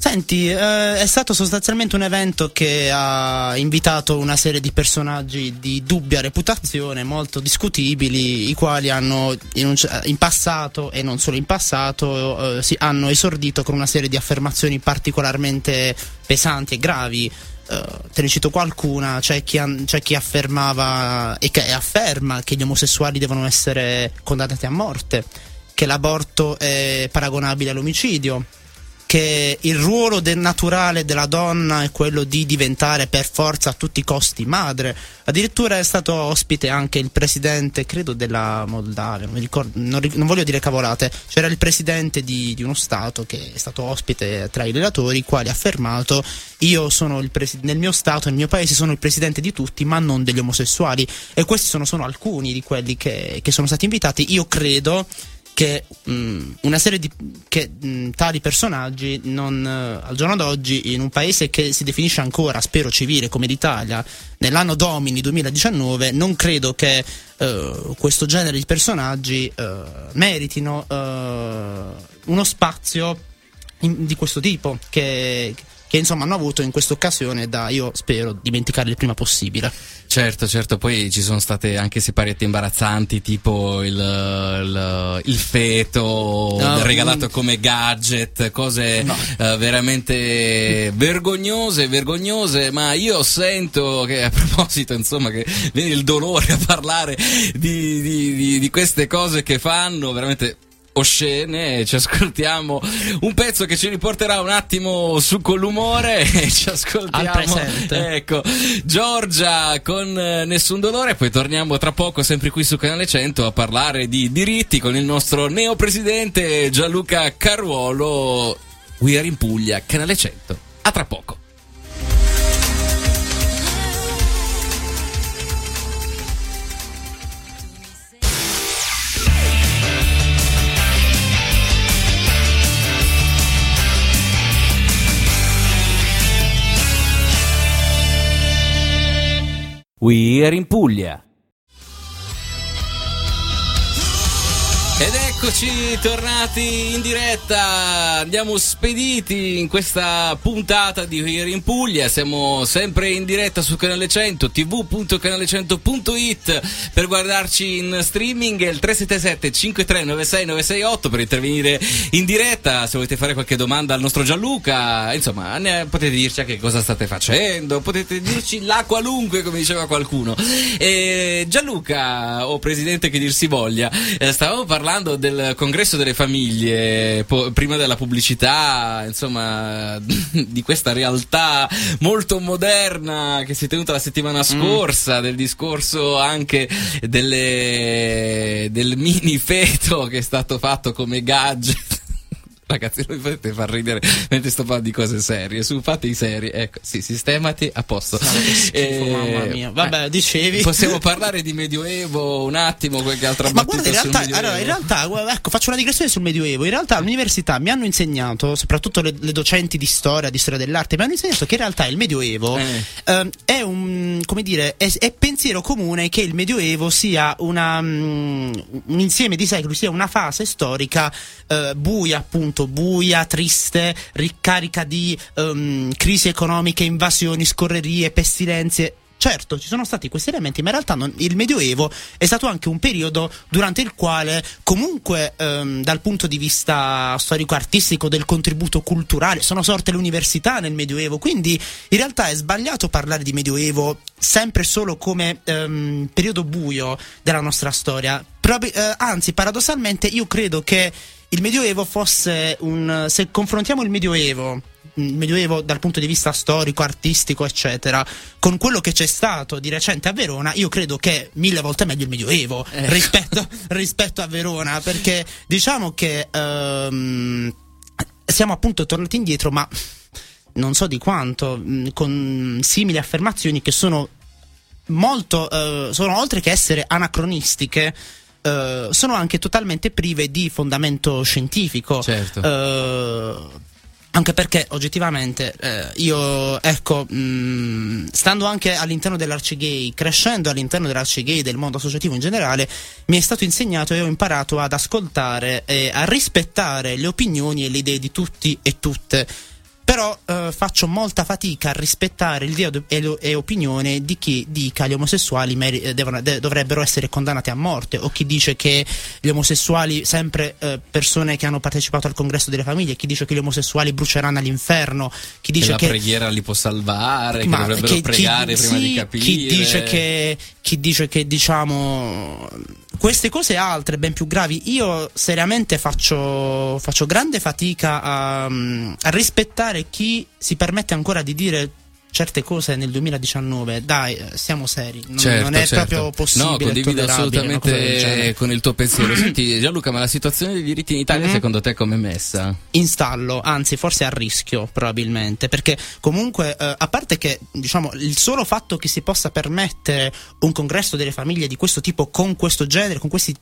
Senti, eh, è stato sostanzialmente un evento che ha invitato una serie di personaggi di dubbia reputazione, molto discutibili, i quali hanno in, un cer- in passato e non solo in passato eh, si- hanno esordito con una serie di affermazioni particolarmente pesanti e gravi. Eh, te ne cito qualcuna, c'è chi, an- c'è chi affermava e che afferma che gli omosessuali devono essere condannati a morte, che l'aborto è paragonabile all'omicidio, che il ruolo del naturale della donna è quello di diventare per forza a tutti i costi madre. Addirittura è stato ospite anche il presidente, credo della Moldavia, non, ricordo, non, non voglio dire cavolate. C'era il presidente di, di uno stato che è stato ospite tra i relatori, il quale ha affermato: Io sono il presi- nel mio stato, nel mio paese, sono il presidente di tutti, ma non degli omosessuali. E questi sono solo alcuni di quelli che, che sono stati invitati. Io credo che mh, una serie di che, mh, tali personaggi non, eh, al giorno d'oggi in un paese che si definisce ancora, spero civile come l'Italia, nell'anno domini 2019, non credo che eh, questo genere di personaggi eh, meritino eh, uno spazio in- di questo tipo che, che insomma hanno avuto in questa occasione da io spero dimenticare il prima possibile.
Certo, certo, poi ci sono state anche separette imbarazzanti, tipo il, il, il feto
No,
regalato come gadget, cose
No.
eh, veramente vergognose, vergognose, ma io sento che a proposito, insomma, che viene il dolore a parlare di, di- di- di queste cose che fanno, veramente oscene ci ascoltiamo un pezzo che ci riporterà un attimo su con l'umore e ci ascoltiamo
Al presente.
ecco Giorgia con eh, Nessun Dolore poi torniamo tra poco sempre qui su Canale 100 a parlare di diritti con il nostro neopresidente Gianluca Carruolo We are in Puglia Canale 100 a tra poco
We are in Puglia.
Eccoci tornati in diretta, andiamo spediti in questa puntata di Here in Puglia, siamo sempre in diretta su Canale 100, tv.canale100.it per guardarci in streaming. E il 377 5396 968 per intervenire in diretta, se volete fare qualche domanda al nostro Gianluca, insomma potete dirci anche cosa state facendo, potete dirci la qualunque come diceva qualcuno. E Gianluca, o presidente che dir si voglia, eh, stavamo parlando del congresso delle famiglie, po- prima della pubblicità, insomma, di questa realtà molto moderna che si è tenuta la settimana scorsa, del discorso anche delle, del mini feto che è stato fatto come gadget. Ragazzi, non mi potete far ridere mentre sto parlando di cose serie. Su, fate i seri. Ecco, sì, sistemati a posto.
schifo,
Eh,
mamma mia. Vabbè,
eh,
dicevi.
Possiamo parlare di Medioevo un attimo, qualche altra
Ma guarda, in realtà, allora, in realtà, ecco, faccio una digressione sul Medioevo. In realtà all'università mi hanno insegnato, soprattutto le, le docenti di storia, di storia dell'arte, mi hanno insegnato che in realtà il Medioevo
Eh.
ehm, è un, come dire, è, è pensiero comune che il Medioevo sia una, mm, un insieme di secoli, sia una fase storica eh, buia, appunto, buia, triste, ricarica di ehm, crisi economiche, invasioni, scorrerie, pestilenze. Certo, ci sono stati questi elementi, ma in realtà non- il Medioevo è stato anche un periodo durante il quale, comunque, ehm, dal punto di vista storico-artistico, del contributo culturale, sono sorte le università nel Medioevo. Quindi, in realtà, è sbagliato parlare di Medioevo sempre solo come ehm, periodo buio della nostra storia. Probi- eh, anzi, paradossalmente, io credo che il Medioevo fosse un. Se confrontiamo il Medioevo il Medioevo dal punto di vista storico, artistico, eccetera, con quello che c'è stato di recente a Verona, io credo che mille volte meglio il Medioevo
Ecco.
rispetto, rispetto a Verona, perché diciamo che ehm, siamo appunto tornati indietro, ma non so di quanto, mh, con simili affermazioni che sono molto, eh, sono oltre che essere anacronistiche. Eh, sono anche totalmente prive di fondamento scientifico.
Certo.
Eh, anche perché oggettivamente eh, io, ecco, mh, stando anche all'interno dell'Arcigay, crescendo all'interno dell'Arcigay, del mondo associativo in generale, mi è stato insegnato e ho imparato ad ascoltare e a rispettare le opinioni e le idee di tutti e tutte. Però eh, faccio molta fatica a rispettare l'idea e, lo- e opinione di chi dica gli omosessuali meri- eh, devono- de- dovrebbero essere condannati a morte o chi dice che gli omosessuali, sempre eh, persone che hanno partecipato al congresso delle famiglie, chi dice che gli omosessuali bruceranno all'inferno, chi
Che
dice
la
che
preghiera li può salvare, che
ma
dovrebbero
che- chi-
pregare prima
sì,
di capire.
Chi dice che, chi dice che diciamo queste cose e altre ben più gravi, io seriamente faccio, faccio grande fatica a, a rispettare chi si permette ancora di dire certe cose nel 2019. Dai, eh, siamo seri, non,
Certo,
non è
certo.
proprio possibile.
No, condivido assolutamente con il tuo pensiero. Senti, Gianluca, ma la situazione dei diritti in Italia
Mhm.
secondo te com'è messa?
in stallo, anzi forse a rischio probabilmente, perché comunque eh, a parte che diciamo il solo fatto che si possa permettere un congresso delle famiglie di questo tipo con questo genere, con questi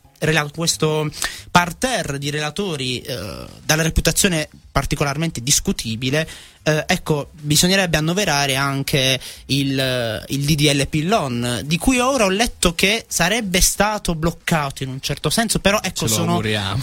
questo parterre di relatori eh, dalla reputazione particolarmente discutibile, eh, ecco, bisognerebbe annoverare anche il, eh, il DDL Pillon, di cui ora ho letto che sarebbe stato bloccato in un certo senso, però ecco,
Ce
sono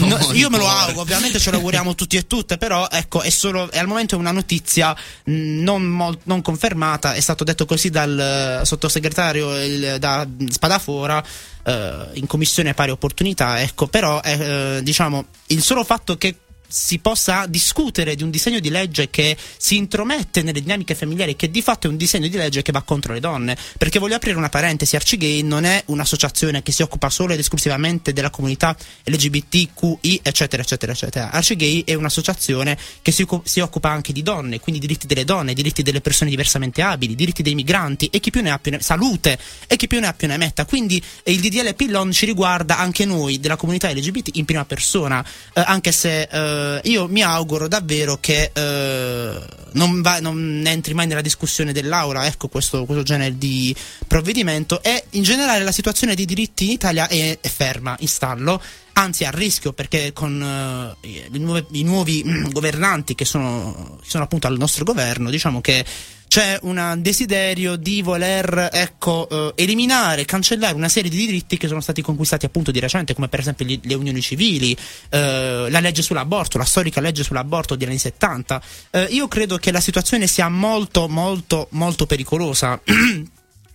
No, io me lo auguro, ovviamente ce lo auguriamo tutti e tutte, però ecco, è solo è al momento è una notizia mh, non, mol- non confermata, è stato detto così dal eh, sottosegretario il- da Spadafora eh, in commissione pari opportunità, ecco, però eh, diciamo il solo fatto che si possa discutere di un disegno di legge che si intromette nelle dinamiche familiari, che di fatto è un disegno di legge che va contro le donne. Perché voglio aprire una parentesi, Arcigay non è un'associazione che si occupa solo ed esclusivamente della comunità LGBTQI, eccetera, eccetera, eccetera. Arcigay è un'associazione che si, si occupa anche di donne, quindi diritti delle donne, diritti delle persone diversamente abili, diritti dei migranti e chi più ne ha più ne salute e chi più ne ha più ne metta. Quindi eh, il DDL Pillon ci riguarda anche noi della comunità LGBT in prima persona, eh, anche se eh, io mi auguro davvero che eh, non, va- non entri mai nella discussione dell'aula, ecco questo, questo genere di provvedimento e in generale la situazione dei diritti in Italia è, è ferma, in stallo. Anzi, a rischio perché con eh, i, nuove- i nuovi mm, governanti che sono, sono appunto al nostro governo, diciamo che c'è un desiderio di voler ecco, eh, eliminare, cancellare una serie di diritti che sono stati conquistati appunto di recente, come per esempio gli- le unioni civili, eh, la legge sull'aborto, la storica legge sull'aborto degli anni 70. Eh, io credo che la situazione sia molto, molto, molto pericolosa.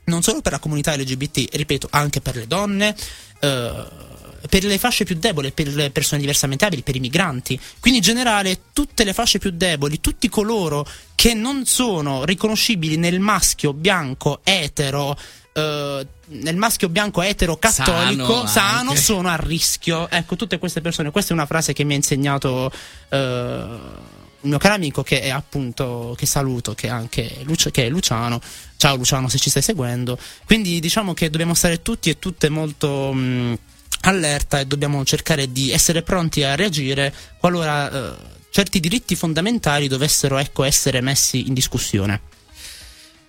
non solo per la comunità LGBT, ripeto, anche per le donne, eh, per le fasce più deboli, per le persone diversamente abili, per i migranti. Quindi in generale tutte le fasce più deboli, tutti coloro che non sono riconoscibili nel maschio bianco etero. eh, nel maschio bianco etero cattolico
Sano
sano, sono a rischio. Ecco, tutte queste persone. Questa è una frase che mi ha insegnato eh, un mio caro amico che è appunto che saluto, che è anche Luci- che è Luciano. Ciao Luciano, se ci stai seguendo. Quindi diciamo che dobbiamo stare tutti e tutte molto mh, allerta e dobbiamo cercare di essere pronti a reagire qualora eh, certi diritti fondamentali dovessero ecco, essere messi in discussione.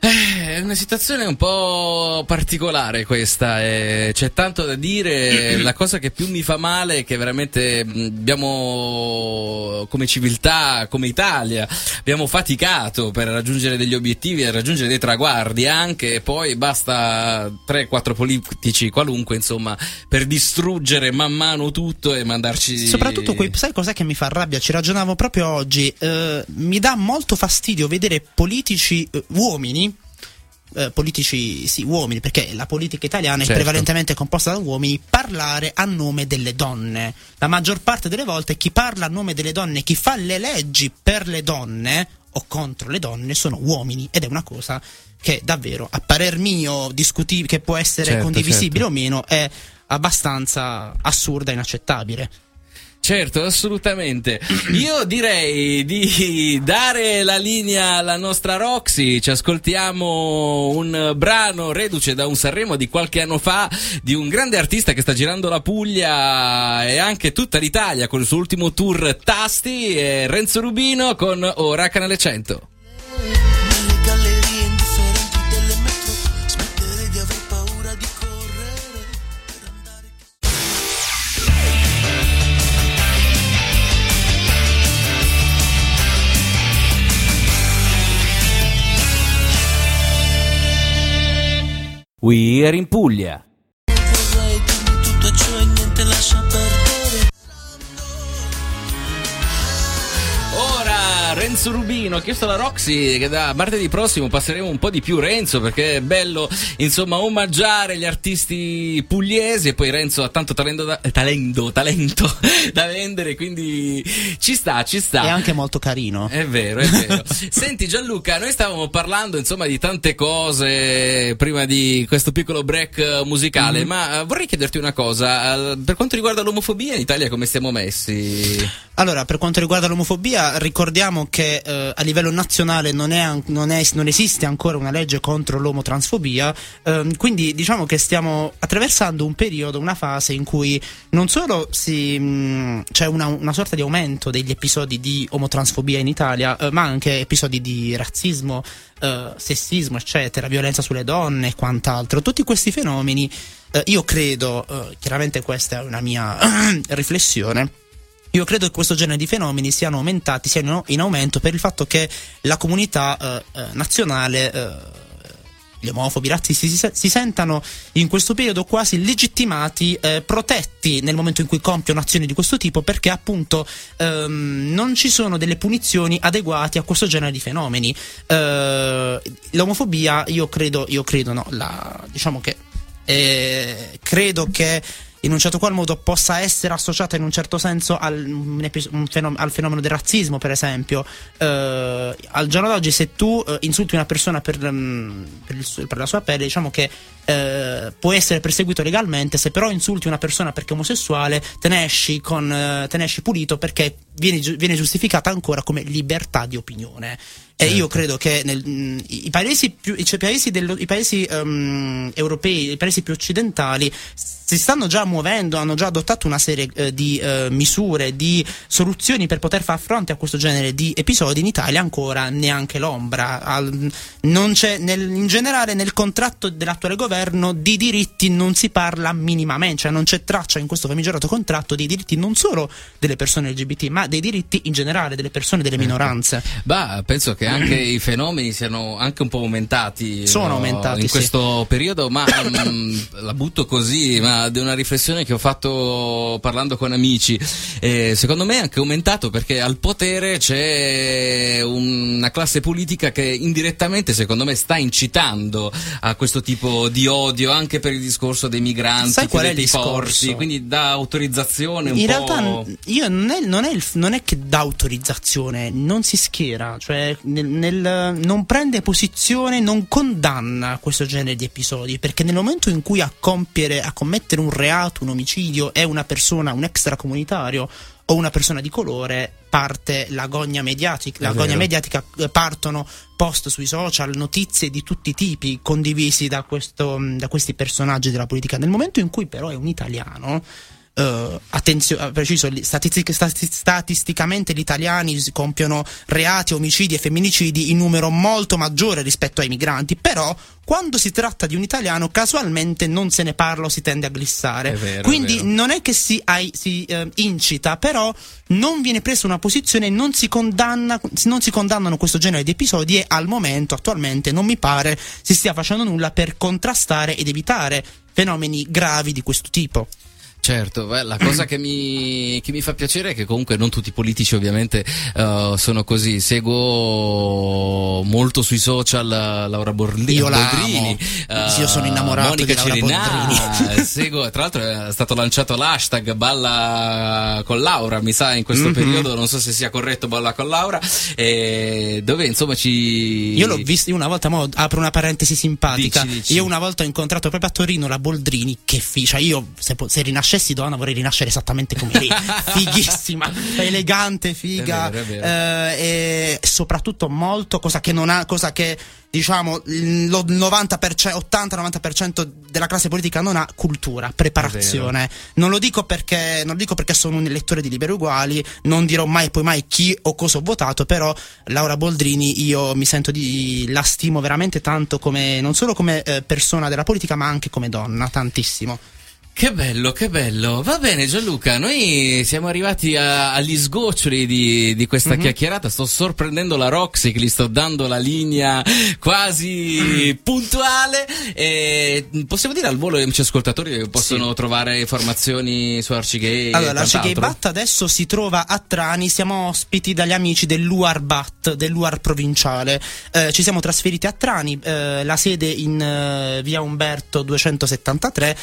Eh, È una situazione un po' particolare questa, eh, c'è tanto da dire, la cosa che più mi fa male è che veramente abbiamo come civiltà, come Italia, abbiamo faticato per raggiungere degli obiettivi e raggiungere dei traguardi anche, e poi basta 3-4 politici qualunque insomma per distruggere man mano tutto e mandarci...
Soprattutto quei, sai cos'è che mi fa rabbia? Ci ragionavo proprio oggi. eh, mi dà molto fastidio vedere politici eh, uomini. Eh, politici, sì, uomini, perché la politica italiana è
Certo.
prevalentemente composta da uomini, parlare a nome delle donne. La maggior parte delle volte chi parla a nome delle donne, chi fa le leggi per le donne o contro le donne sono uomini ed è una cosa che davvero, a parer mio, discuti- che può essere
Certo,
condivisibile
certo.
o meno, è abbastanza assurda e inaccettabile.
Certo, assolutamente. Io direi di dare la linea alla nostra Roxy. Ci ascoltiamo un brano reduce da un Sanremo di qualche anno fa di un grande artista che sta girando la Puglia e anche tutta l'Italia con il suo ultimo tour Tasti. e Renzo Rubino con Ora Canale 100.
We Are in Puglia.
Renzo Rubino, ho chiesto alla Roxy che da martedì prossimo passeremo un po' di più Renzo perché è bello insomma omaggiare gli artisti pugliesi e poi Renzo ha tanto talento da, talento, talento da vendere quindi ci sta, ci sta.
È anche molto carino.
È vero, è vero. Senti Gianluca, noi stavamo parlando insomma di tante cose prima di questo piccolo break musicale,
Mhm.
ma eh, vorrei chiederti una cosa, per quanto riguarda l'omofobia in Italia come stiamo messi?
Allora, per quanto riguarda l'omofobia, ricordiamo che eh, a livello nazionale non, è non è- non esiste ancora una legge contro l'omotransfobia, ehm, quindi diciamo che stiamo attraversando un periodo, una fase in cui non solo si, mh, c'è una, una sorta di aumento degli episodi di omotransfobia in Italia, eh, ma anche episodi di razzismo, eh, sessismo, eccetera, violenza sulle donne e quant'altro. Tutti questi fenomeni, eh, io credo, eh, chiaramente questa è una mia riflessione, io credo che questo genere di fenomeni siano aumentati, siano in aumento per il fatto che la comunità eh, eh, nazionale, eh, gli omofobi, i razzisti, si, si sentano in questo periodo quasi legittimati, eh, protetti nel momento in cui compiono azioni di questo tipo, perché appunto ehm, non ci sono delle punizioni adeguate a questo genere di fenomeni. Eh, l'omofobia, io credo, io credo, no, la, diciamo che eh, credo che in un certo qual modo possa essere associata in un certo senso al, fenom- al fenomeno del razzismo, per esempio. Eh, al giorno d'oggi, se tu eh, insulti una persona per, mm, per suo- per la sua pelle, diciamo che eh, può essere perseguito legalmente, se però insulti una persona perché è omosessuale, te ne esci, con, eh, te ne esci pulito perché viene, viene giustificata ancora come libertà di opinione. E io credo che nel- mh, i paesi, più, cioè, paesi, dello- i paesi ehm, europei, i paesi più occidentali si stanno già muovendo, hanno già adottato una serie eh, di eh, misure, di soluzioni per poter far fronte a questo genere di episodi. In Italia ancora neanche l'ombra. Al- non c'è nel- in generale nel contratto dell'attuale governo di diritti non si parla minimamente, cioè non c'è traccia in questo famigerato contratto dei diritti non solo delle persone LGBT, ma dei diritti in generale delle persone delle minoranze.
Bah, penso che anche i fenomeni siano anche un po' aumentati.
Sono
no,
aumentati,
in
sì.
questo periodo, ma mm, la butto così, ma di una riflessione che ho fatto parlando con amici. Eh, secondo me è anche aumentato perché al potere c'è una classe politica che indirettamente, secondo me, sta incitando a questo tipo di odio anche per il discorso dei migranti,
Sai qual è il
porti,
discorso?
quindi dà autorizzazione un
In
po'.
realtà io non è, non, è il- non è che dà autorizzazione, non si schiera, cioè nel- nel- non prende posizione, non condanna questo genere di episodi, perché nel momento in cui a compiere, a commettere un reato, un omicidio è una persona, un extracomunitario o una persona di colore, parte la gogna mediatica, la
È
gogna
vero.
mediatica eh, partono post sui social, notizie di tutti i tipi condivisi da, questo, da questi personaggi della politica. Nel momento in cui però è un italiano, eh, attenzione, preciso, li- statistic- stati- statisticamente gli italiani compiono reati, omicidi e femminicidi in numero molto maggiore rispetto ai migranti, però quando si tratta di un italiano casualmente non se ne parla o si tende a glissare.
Vero,
Quindi non è che si, ai- si, eh, incita, però non viene presa una posizione, non si, condanna, non si condannano questo genere di episodi e al momento, attualmente, non mi pare si stia facendo nulla per contrastare ed evitare fenomeni gravi di questo tipo.
Certo, beh, la cosa che mi, che mi fa piacere è che comunque non tutti i politici ovviamente eh, sono così. Seguo molto sui social eh, Laura Borli-
Io la
Boldrini, eh,
Io sono innamorato
Monica
di Laura Boldrini.
seguo, tra l'altro è stato lanciato l'hashtag Balla con Laura, mi sa in questo
Mhm.
periodo, non so se sia corretto Balla con Laura, eh, dove insomma ci...
Io l'ho visto, io una volta, mo, apro una parentesi simpatica.
Dici, dici.
Io una volta ho incontrato proprio a Torino la Boldrini, che ficia. Io, se, po- se rinascessi donna, vorrei rinascere esattamente come lei. Fighissima, elegante, figa.
È vero, è vero.
eh, e soprattutto molto, cosa che non ha, cosa che diciamo il lo- 90%, 80-90% della classe politica non ha cultura, preparazione. Non lo dico perché non lo dico perché sono un elettore di Liberi Uguali, non dirò mai e poi mai chi o cosa ho votato, però Laura Boldrini io mi sento di la stimo veramente tanto come non solo come eh, persona della politica, ma anche come donna, tantissimo.
Che bello, che bello. Va bene Gianluca, noi siamo arrivati a- agli sgoccioli di, di questa
Mhm.
chiacchierata. Sto sorprendendo la Roxy che gli sto dando la linea quasi puntuale. E possiamo dire al volo ai amici ascoltatori che possono trovare informazioni su Arcigay?
Allora, la Gay
quant'altro?
Bat adesso si trova a Trani, siamo ospiti dagli amici dell'UAR Bat, dell'UAR provinciale. Eh, ci siamo trasferiti a Trani, eh, la sede in eh, via Umberto 273.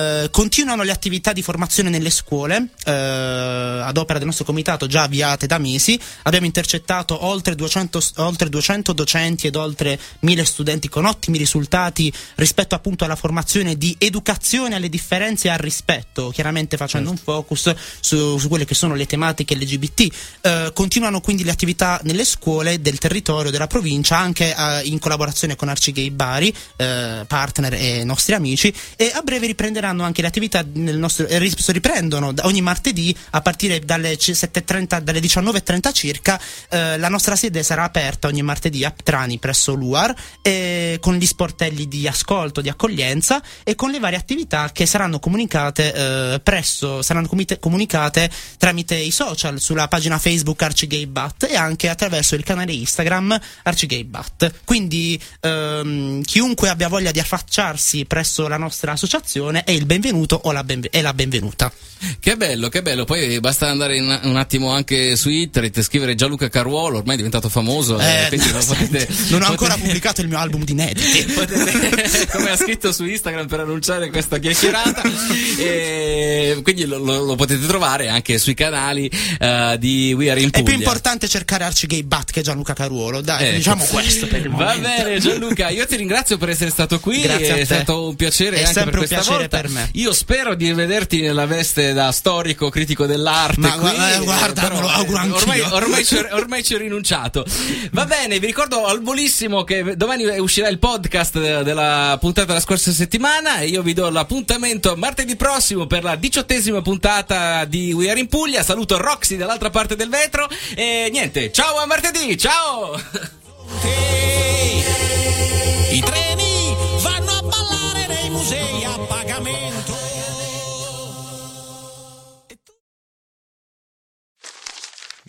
Eh, continuano le attività di formazione nelle scuole, eh, ad opera del nostro comitato già avviate da mesi. Abbiamo intercettato oltre 200, s- oltre 200 docenti ed oltre 1000 studenti con ottimi risultati rispetto appunto alla formazione di educazione alle differenze e al rispetto, chiaramente facendo un focus su, su quelle che sono le tematiche LGBT. Eh, continuano quindi le attività nelle scuole del territorio della provincia, anche eh, in collaborazione con Arcigay Bari, eh, partner e nostri amici, e a breve riprenderanno anche le attività nel nostro, eh, ris- riprendono ogni martedì a partire dalle c- 7.30, dalle 19.30 circa, eh, la nostra sede sarà aperta ogni martedì a Trani presso l'UAR, eh, con gli sportelli di ascolto, di accoglienza e con le varie attività che saranno comunicate eh, presso, saranno comite- comunicate tramite i social, sulla pagina Facebook Arcigay Bat e anche attraverso il canale Instagram Arcigay Bat. Quindi ehm, chiunque abbia voglia di affacciarsi presso la nostra associazione è il benvenuto o la benve- e la benvenuta.
Che bello, che bello. Poi basta andare in- un attimo anche su internet e scrivere Gianluca Caruolo, ormai è diventato famoso.
Eh,
eh, lo potete,
non ho ancora
potete-
pubblicato il mio album di inediti.
potete- come ha scritto su Instagram per annunciare questa chiacchierata. E quindi lo, lo- lo potete trovare anche sui canali eh, di We Are in
È più
Puglia.
importante cercare Archigay Bat che Gianluca Caruolo. Dai,
Ecco.
diciamo questo per il
Va
momento.
bene Gianluca, io ti ringrazio per essere stato qui,
Grazie
è stato un piacere
È
anche
sempre
per
un
questa
piacere
volta.
per me.
Io spero di vederti nella veste da storico critico dell'arte
Ma
qui,
eh, guarda,
però,
me lo auguro
eh,
anch'io.
Ormai, ormai, ci, ho- ormai ci ho rinunciato. Va bene, vi ricordo al volissimo che domani uscirà il podcast de- della puntata della scorsa settimana e io vi do l'appuntamento martedì prossimo per la diciottesima puntata di We Are in Puglia. Saluto Roxy dall'altra parte del vetro e niente, ciao a martedì, ciao!
I